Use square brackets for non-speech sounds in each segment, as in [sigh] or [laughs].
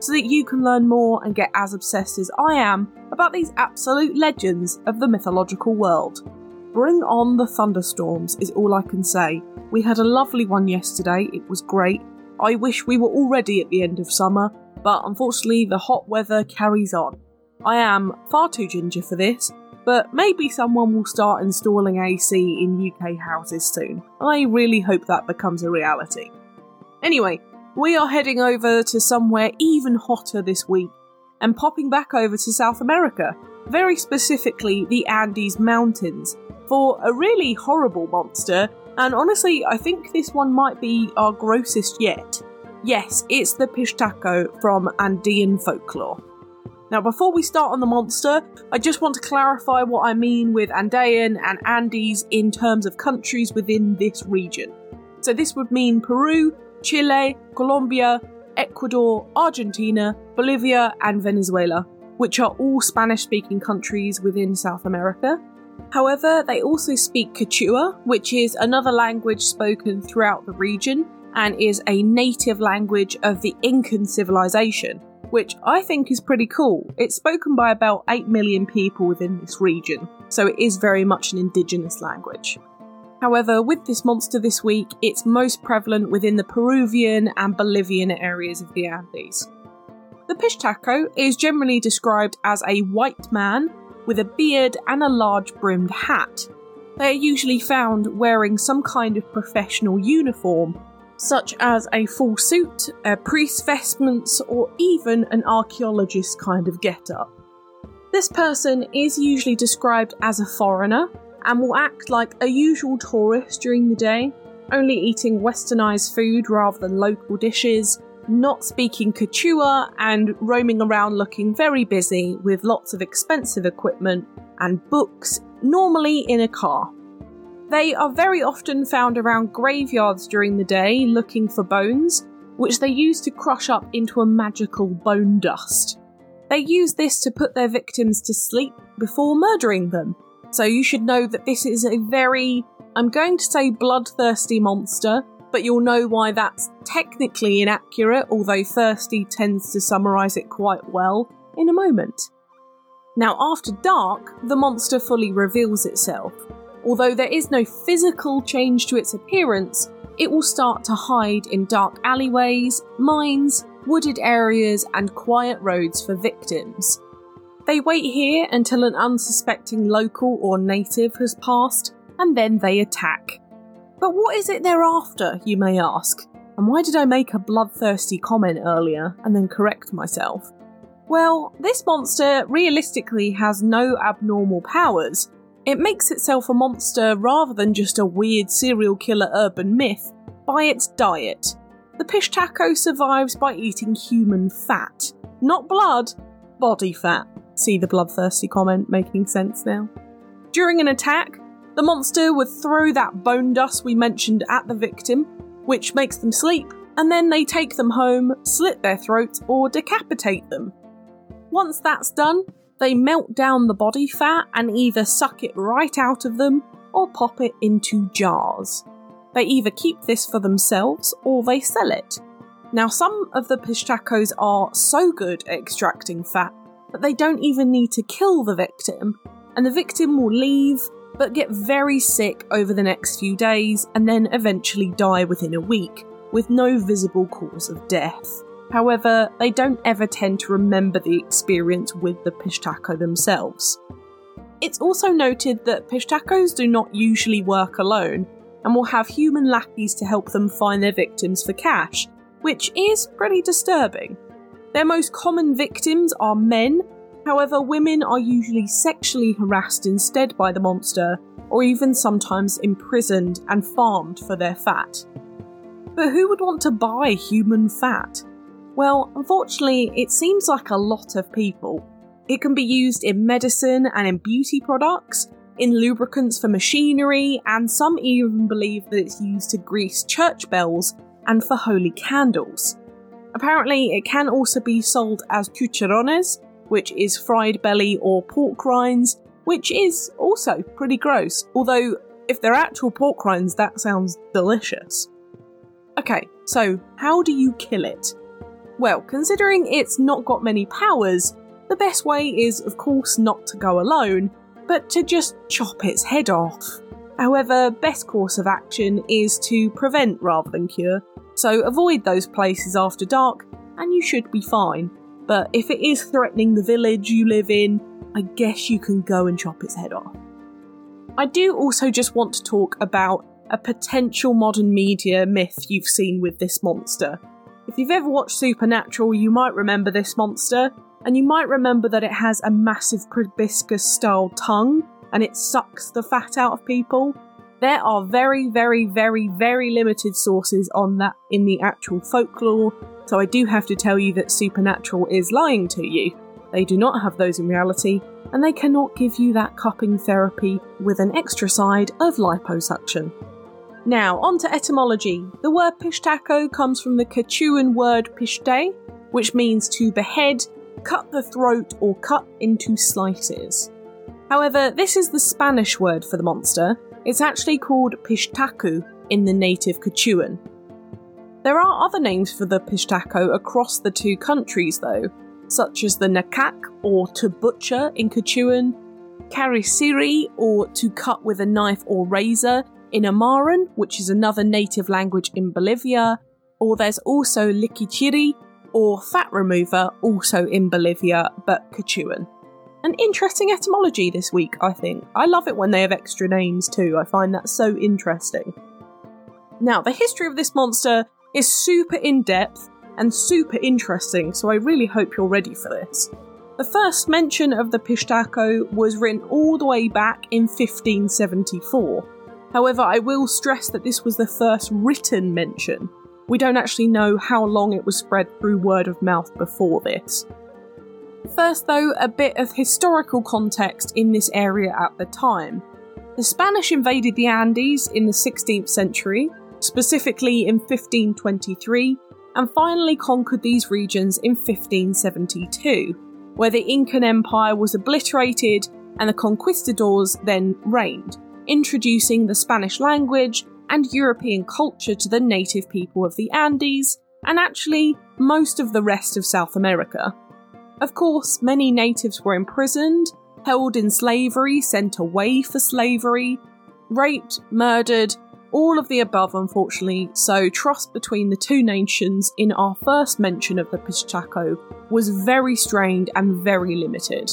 so that you can learn more and get as obsessed as I am about these absolute legends of the mythological world. Bring on the thunderstorms is all I can say. We had a lovely one yesterday, it was great. I wish we were already at the end of summer, but unfortunately the hot weather carries on. I am far too ginger for this, but maybe someone will start installing AC in UK houses soon. I really hope that becomes a reality. Anyway, we are heading over to somewhere even hotter this week and popping back over to South America, very specifically the Andes Mountains, for a really horrible monster. And honestly, I think this one might be our grossest yet. Yes, it's the Pishtaco from Andean folklore. Now, before we start on the monster, I just want to clarify what I mean with Andean and Andes in terms of countries within this region. So, this would mean Peru, Chile, Colombia, Ecuador, Argentina, Bolivia, and Venezuela, which are all Spanish speaking countries within South America. However, they also speak Quechua, which is another language spoken throughout the region and is a native language of the Incan civilization, which I think is pretty cool. It's spoken by about 8 million people within this region, so it is very much an indigenous language. However, with this monster this week, it's most prevalent within the Peruvian and Bolivian areas of the Andes. The Pishtaco is generally described as a white man with a beard and a large brimmed hat. They are usually found wearing some kind of professional uniform, such as a full suit, a priest's vestments, or even an archaeologist kind of getup. This person is usually described as a foreigner, and will act like a usual tourist during the day, only eating westernized food rather than local dishes, not speaking Quechua, and roaming around looking very busy with lots of expensive equipment and books, normally in a car. They are very often found around graveyards during the day looking for bones, which they use to crush up into a magical bone dust. They use this to put their victims to sleep before murdering them, so you should know that this is a very, I'm going to say bloodthirsty monster, but you'll know why that's technically inaccurate, although thirsty tends to summarise it quite well in a moment. Now, after dark, the monster fully reveals itself. Although there is no physical change to its appearance, it will start to hide in dark alleyways, mines, wooded areas, and quiet roads for victims. They wait here until an unsuspecting local or native has passed, and then they attack. But what is it they're after, you may ask? And why did I make a bloodthirsty comment earlier and then correct myself? Well, this monster realistically has no abnormal powers. It makes itself a monster rather than just a weird serial killer urban myth by its diet. The Pishtaco survives by eating human fat. Not blood, body fat. See the bloodthirsty comment making sense now. During an attack, the monster would throw that bone dust we mentioned at the victim, which makes them sleep, and then they take them home, slit their throats, or decapitate them. Once that's done, they melt down the body fat and either suck it right out of them or pop it into jars. They either keep this for themselves or they sell it. Now, some of the pishtacos are so good at extracting fat that they don't even need to kill the victim, and the victim will leave but get very sick over the next few days and then eventually die within a week, with no visible cause of death. However, they don't ever tend to remember the experience with the Pishtaco themselves. It's also noted that Pishtacos do not usually work alone and will have human lackeys to help them find their victims for cash, which is pretty disturbing. Their most common victims are men, however, women are usually sexually harassed instead by the monster, or even sometimes imprisoned and farmed for their fat. But who would want to buy human fat? Well, unfortunately, it seems like a lot of people. It can be used in medicine and in beauty products, in lubricants for machinery, and some even believe that it's used to grease church bells and for holy candles. Apparently, it can also be sold as chicharrones, which is fried belly or pork rinds, which is also pretty gross, although if they're actual pork rinds, that sounds delicious. Okay, so how do you kill it? Well, considering it's not got many powers, the best way is, of course, not to go alone, but to just chop its head off. However, best course of action is to prevent rather than cure, so avoid those places after dark and you should be fine. But if it is threatening the village you live in, I guess you can go and chop its head off. I do also just want to talk about a potential modern media myth you've seen with this monster. If you've ever watched Supernatural, you might remember this monster, and you might remember that it has a massive proboscis style tongue and it sucks the fat out of people. There are very, very, very, very limited sources on that in the actual folklore, so I do have to tell you that Supernatural is lying to you. They do not have those in reality, and they cannot give you that cupping therapy with an extra side of liposuction. Now, on to etymology. The word pishtaco comes from the Quechuan word pishte, which means to behead, cut the throat, or cut into slices. However, this is the Spanish word for the monster. It's actually called pishtaku in the native Quechuan. There are other names for the pishtaco across the two countries, though, such as the nakak or to butcher in Quechuan, karisiri or to cut with a knife or razor in Aymaran, which is another native language in Bolivia, or there's also likichiri or fat remover, also in Bolivia but Quechuan. An interesting etymology this week, I think. I love it when they have extra names too, I find that so interesting. Now, the history of this monster is super in depth and super interesting, so I really hope you're ready for this. The first mention of the Pishtaco was written all the way back in 1574. However, I will stress that this was the first written mention. We don't actually know how long it was spread through word of mouth before this. First, though, a bit of historical context in this area at the time. The Spanish invaded the Andes in the 16th century, specifically in 1523, and finally conquered these regions in 1572, where the Incan Empire was obliterated and the conquistadors then reigned, introducing the Spanish language and European culture to the native people of the Andes, and actually most of the rest of South America. Of course, many natives were imprisoned, held in slavery, sent away for slavery, raped, murdered, all of the above, unfortunately, so trust between the two nations in our first mention of the Pishtaco was very strained and very limited.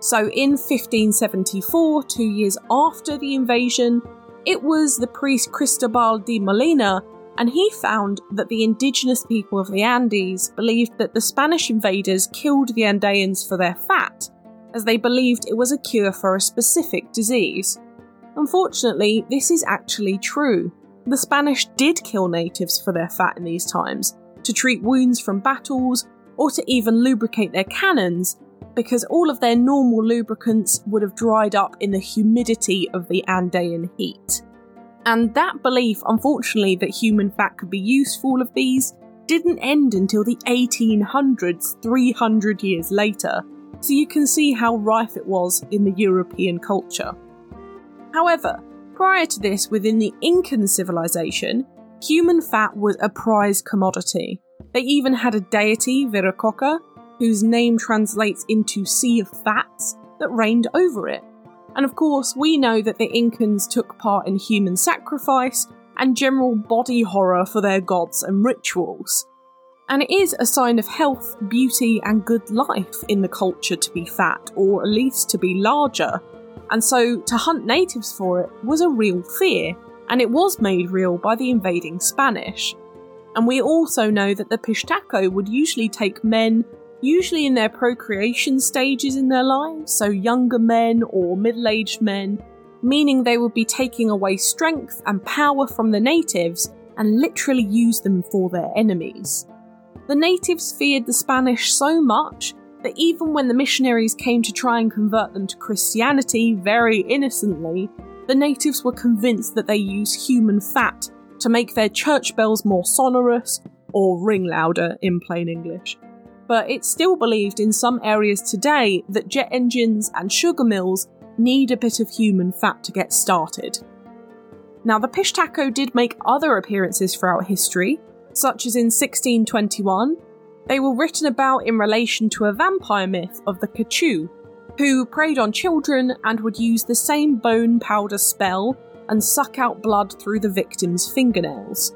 So, in 1574, two years after the invasion, it was the priest Cristobal de Molina, and he found that the indigenous people of the Andes believed that the Spanish invaders killed the Andeans for their fat, as they believed it was a cure for a specific disease. Unfortunately, this is actually true. The Spanish did kill natives for their fat in these times, to treat wounds from battles, or to even lubricate their cannons, because all of their normal lubricants would have dried up in the humidity of the Andean heat. And that belief, unfortunately, that human fat could be used for all of these didn't end until the 1800s, 300 years later, so you can see how rife it was in the European culture. However, prior to this, within the Incan civilization, human fat was a prized commodity. They even had a deity, Viracocha, whose name translates into Sea of Fats, that reigned over it. And of course, we know that the Incans took part in human sacrifice and general body horror for their gods and rituals. And it is a sign of health, beauty, and good life in the culture to be fat, or at least to be larger, and so to hunt natives for it was a real fear, and it was made real by the invading Spanish. And we also know that the Pishtaco would usually take men, usually in their procreation stages in their lives, so younger men or middle aged men, meaning they would be taking away strength and power from the natives and literally use them for their enemies. The natives feared the Spanish so much that even when the missionaries came to try and convert them to Christianity very innocently, the natives were convinced that they used human fat to make their church bells more sonorous or ring louder in plain English. But it's still believed in some areas today that jet engines and sugar mills need a bit of human fat to get started. Now, the pishtaco did make other appearances throughout history, such as in 1621. They were written about in relation to a vampire myth of the Kachu, who preyed on children and would use the same bone powder spell and suck out blood through the victim's fingernails.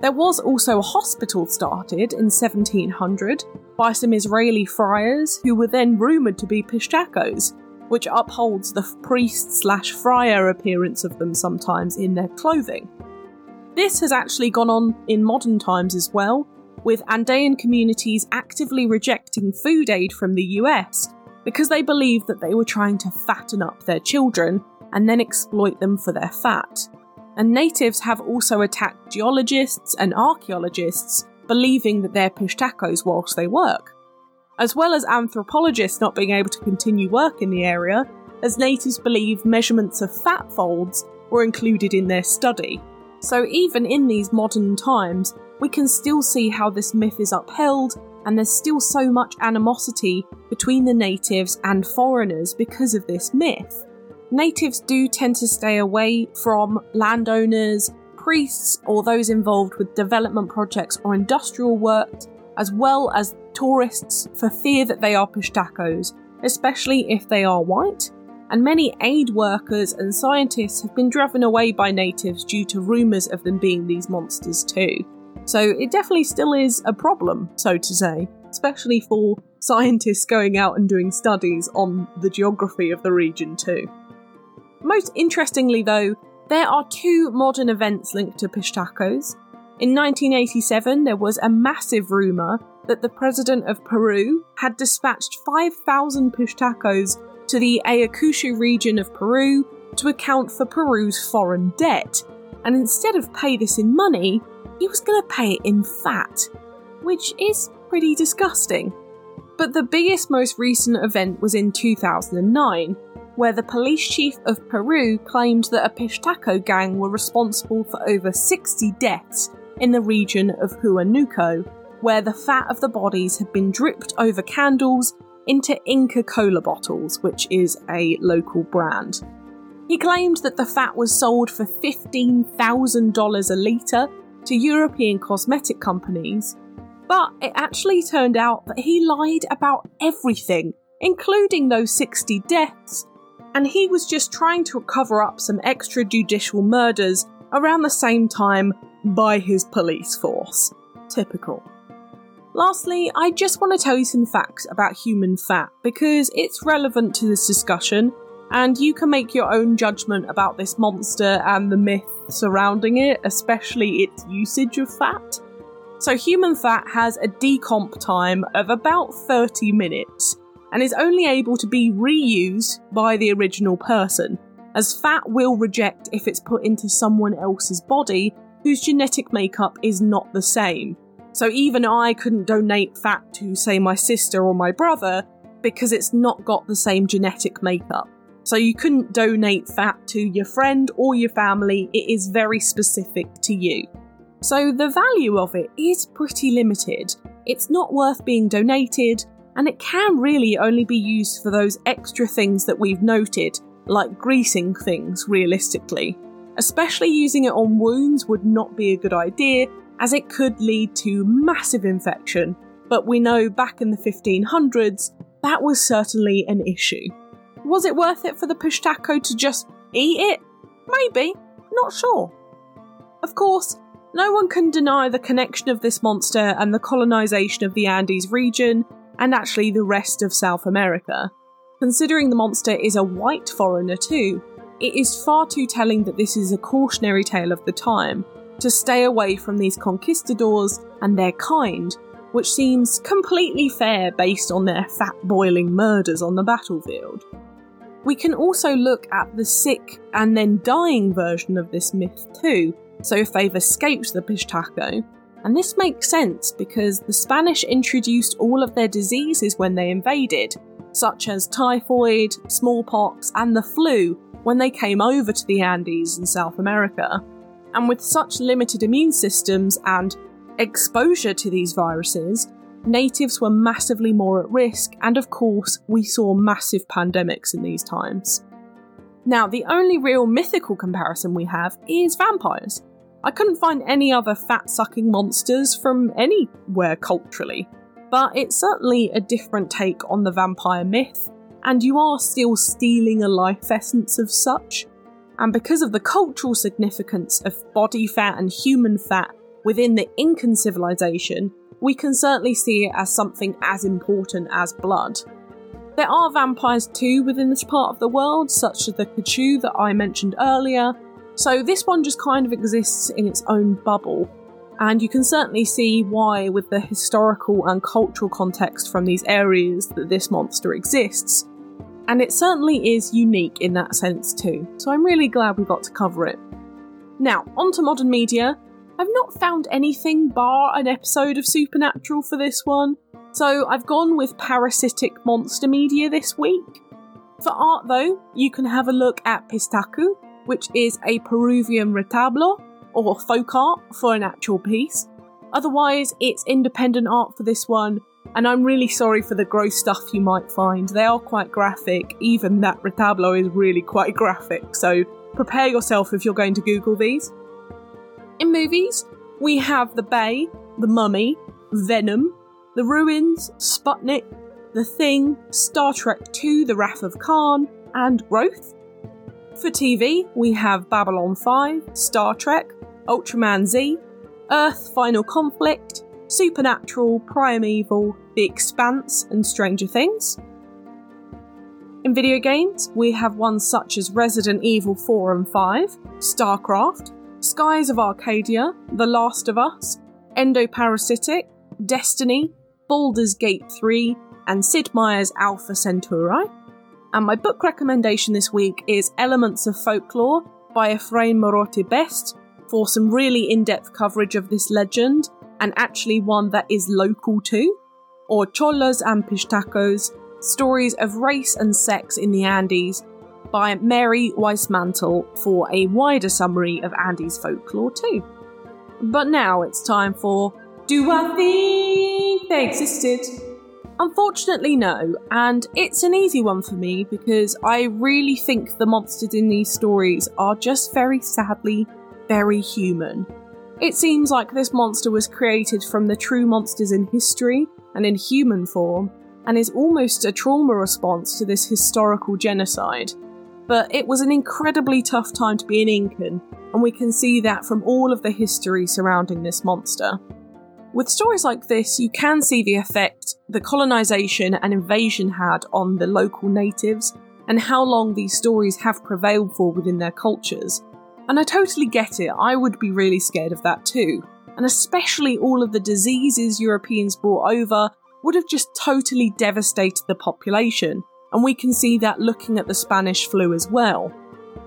There was also a hospital started in 1700 by some Israeli friars who were then rumoured to be pishtacos, which upholds the priest slash friar appearance of them sometimes in their clothing. This has actually gone on in modern times as well, with Andean communities actively rejecting food aid from the US because they believed that they were trying to fatten up their children and then exploit them for their fat. And natives have also attacked geologists and archaeologists, believing that they're pishtacos whilst they work. As well as anthropologists not being able to continue work in the area, as natives believe measurements of fat folds were included in their study. So, even in these modern times, we can still see how this myth is upheld, and there's still so much animosity between the natives and foreigners because of this myth. Natives do tend to stay away from landowners, priests, or those involved with development projects or industrial work, as well as tourists for fear that they are pishtacos, especially if they are white. And many aid workers and scientists have been driven away by natives due to rumours of them being these monsters too. So it definitely still is a problem, so to say, especially for scientists going out and doing studies on the geography of the region too. Most interestingly, though, there are two modern events linked to pishtacos. In 1987, there was a massive rumour that the president of Peru had dispatched 5,000 pishtacos to the Ayacucho region of Peru to account for Peru's foreign debt. And instead of pay this in money, he was going to pay it in fat, which is pretty disgusting. But the biggest, most recent event was in 2009, where the police chief of Peru claimed that a Pishtaco gang were responsible for over 60 deaths in the region of Huanuco, where the fat of the bodies had been dripped over candles into Inca Cola bottles, which is a local brand. He claimed that the fat was sold for $15,000 a litre to European cosmetic companies, but it actually turned out that he lied about everything, including those 60 deaths, and he was just trying to cover up some extrajudicial murders around the same time by his police force. Typical. Lastly, I just want to tell you some facts about human fat because it's relevant to this discussion and you can make your own judgment about this monster and the myth surrounding it, especially its usage of fat. So, human fat has a decomp time of about 30 minutes and is only able to be reused by the original person, as fat will reject if it's put into someone else's body whose genetic makeup is not the same. So, even I couldn't donate fat to, say, my sister or my brother because it's not got the same genetic makeup. So you couldn't donate fat to your friend or your family, it is very specific to you. So the value of it is pretty limited. It's not worth being donated, and it can really only be used for those extra things that we've noted, like greasing things realistically. Especially using it on wounds would not be a good idea, as it could lead to massive infection. But we know back in the 1500s, that was certainly an issue. Was it worth it for the Pishtaco to just eat it? Maybe, not sure. Of course, no one can deny the connection of this monster and the colonisation of the Andes region, and actually the rest of South America. Considering the monster is a white foreigner too, it is far too telling that this is a cautionary tale of the time to stay away from these conquistadors and their kind, which seems completely fair based on their fat boiling murders on the battlefield. We can also look at the sick and then dying version of this myth too. So, if they've escaped the Pishtaco, And this makes sense because the Spanish introduced all of their diseases when they invaded, such as typhoid, smallpox, and the flu when they came over to the Andes in South America. And with such limited immune systems and exposure to these viruses, natives were massively more at risk, and of course, we saw massive pandemics in these times. Now, the only real mythical comparison we have is vampires. I couldn't find any other fat sucking monsters from anywhere culturally, but it's certainly a different take on the vampire myth, and you are still stealing a life essence of such. And because of the cultural significance of body fat and human fat within the Incan civilization, we can certainly see it as something as important as blood. There are vampires too within this part of the world, such as the Kachu that I mentioned earlier, so this one just kind of exists in its own bubble. And you can certainly see why, with the historical and cultural context from these areas, that this monster exists. And it certainly is unique in that sense too, so I'm really glad we got to cover it. Now, onto modern media. I've not found anything bar an episode of Supernatural for this one, so I've gone with parasitic monster media this week. For art though, you can have a look at Pistaku, which is a Peruvian retablo, or folk art for an actual piece. Otherwise, it's independent art for this one, and I'm really sorry for the gross stuff you might find. They are quite graphic, even that retablo is really quite [laughs] graphic, so prepare yourself if you're going to Google these. In movies, we have The Bay, The Mummy, Venom, the Ruins, Sputnik, The Thing, Star Trek II The Wrath of Khan, and Growth. For TV, we have Babylon 5, Star Trek, Ultraman Z, Earth Final Conflict, Supernatural, Primeval, The Expanse, and Stranger Things. In video games, we have ones such as Resident Evil 4 and 5, StarCraft, Skies of Arcadia, The Last of Us, Endoparasitic, Destiny, Baldur's Gate 3, and Sid Meier's Alpha Centauri. And my book recommendation this week is Elements of Folklore by Ephraim Morote Best for some really in depth coverage of this legend, and actually one that is local too, or Cholos and Pishtacos Stories of Race and Sex in the Andes by Mary Weismantel for a wider summary of Andes folklore too. But now it's time for Do I Think? they existed? Unfortunately, no, and it's an easy one for me because I really think the monsters in these stories are just very sadly very human. It seems like this monster was created from the true monsters in history and in human form, and is almost a trauma response to this historical genocide. But it was an incredibly tough time to be an Incan, and we can see that from all of the history surrounding this monster. With stories like this, you can see the effect the colonisation and invasion had on the local natives and how long these stories have prevailed for within their cultures. And I totally get it, I would be really scared of that too. And especially all of the diseases Europeans brought over would have just totally devastated the population, and we can see that looking at the Spanish flu as well.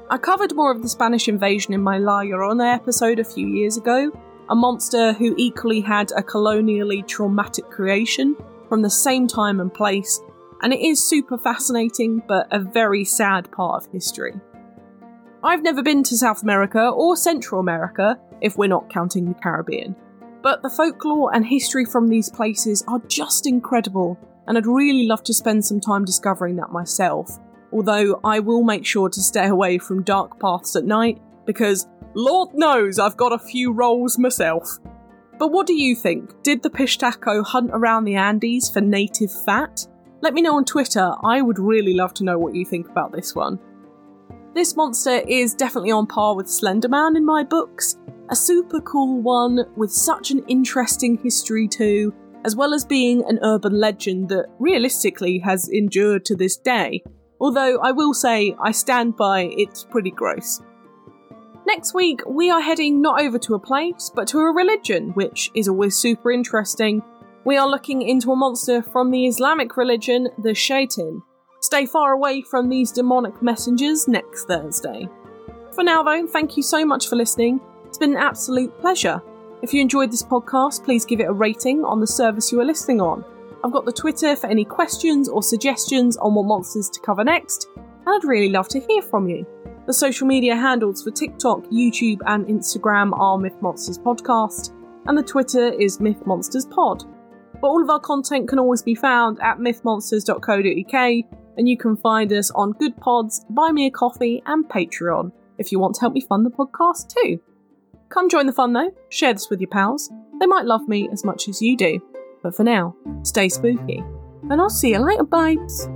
I covered more of the Spanish invasion in my La Llorona episode a few years ago, a monster who equally had a colonially traumatic creation from the same time and place, and it is super fascinating but a very sad part of history. I've never been to South America or Central America, if we're not counting the Caribbean, but the folklore and history from these places are just incredible, and I'd really love to spend some time discovering that myself. Although I will make sure to stay [laughs] away from dark paths at night because Lord knows I've got a few rolls myself. But what do you think? Did the Pishtaco hunt around the Andes for native fat? Let me know on Twitter, I would really love to know what you think about this one. This monster is definitely on par with Slenderman in my books, a super cool one with such an interesting history too, as well as being an urban legend that realistically has endured to this day. Although I will say, I stand by it's pretty gross. Next week, we are heading not over to a place, but to a religion, which is always super interesting. We are looking into a monster from the Islamic religion, the Shaitan. Stay far away from these demonic messengers next Thursday. For now, though, thank you so much for listening. It's been an absolute pleasure. If you enjoyed this podcast, please give it a rating on the service you are listening on. I've got the Twitter for any questions or suggestions on what monsters to cover next, and I'd really love to hear from you. The social media handles for TikTok, YouTube, and Instagram are Myth Monsters Podcast, and the Twitter is Myth Monsters Pod. But all of our content can always be found at mythmonsters.co.uk, and you can find us on Good Pods, Buy Me a Coffee, and Patreon if you want to help me fund the podcast too. Come join the fun though, share this with your pals. They might love me as much as you do. But for now, stay spooky, and I'll see you later, babes.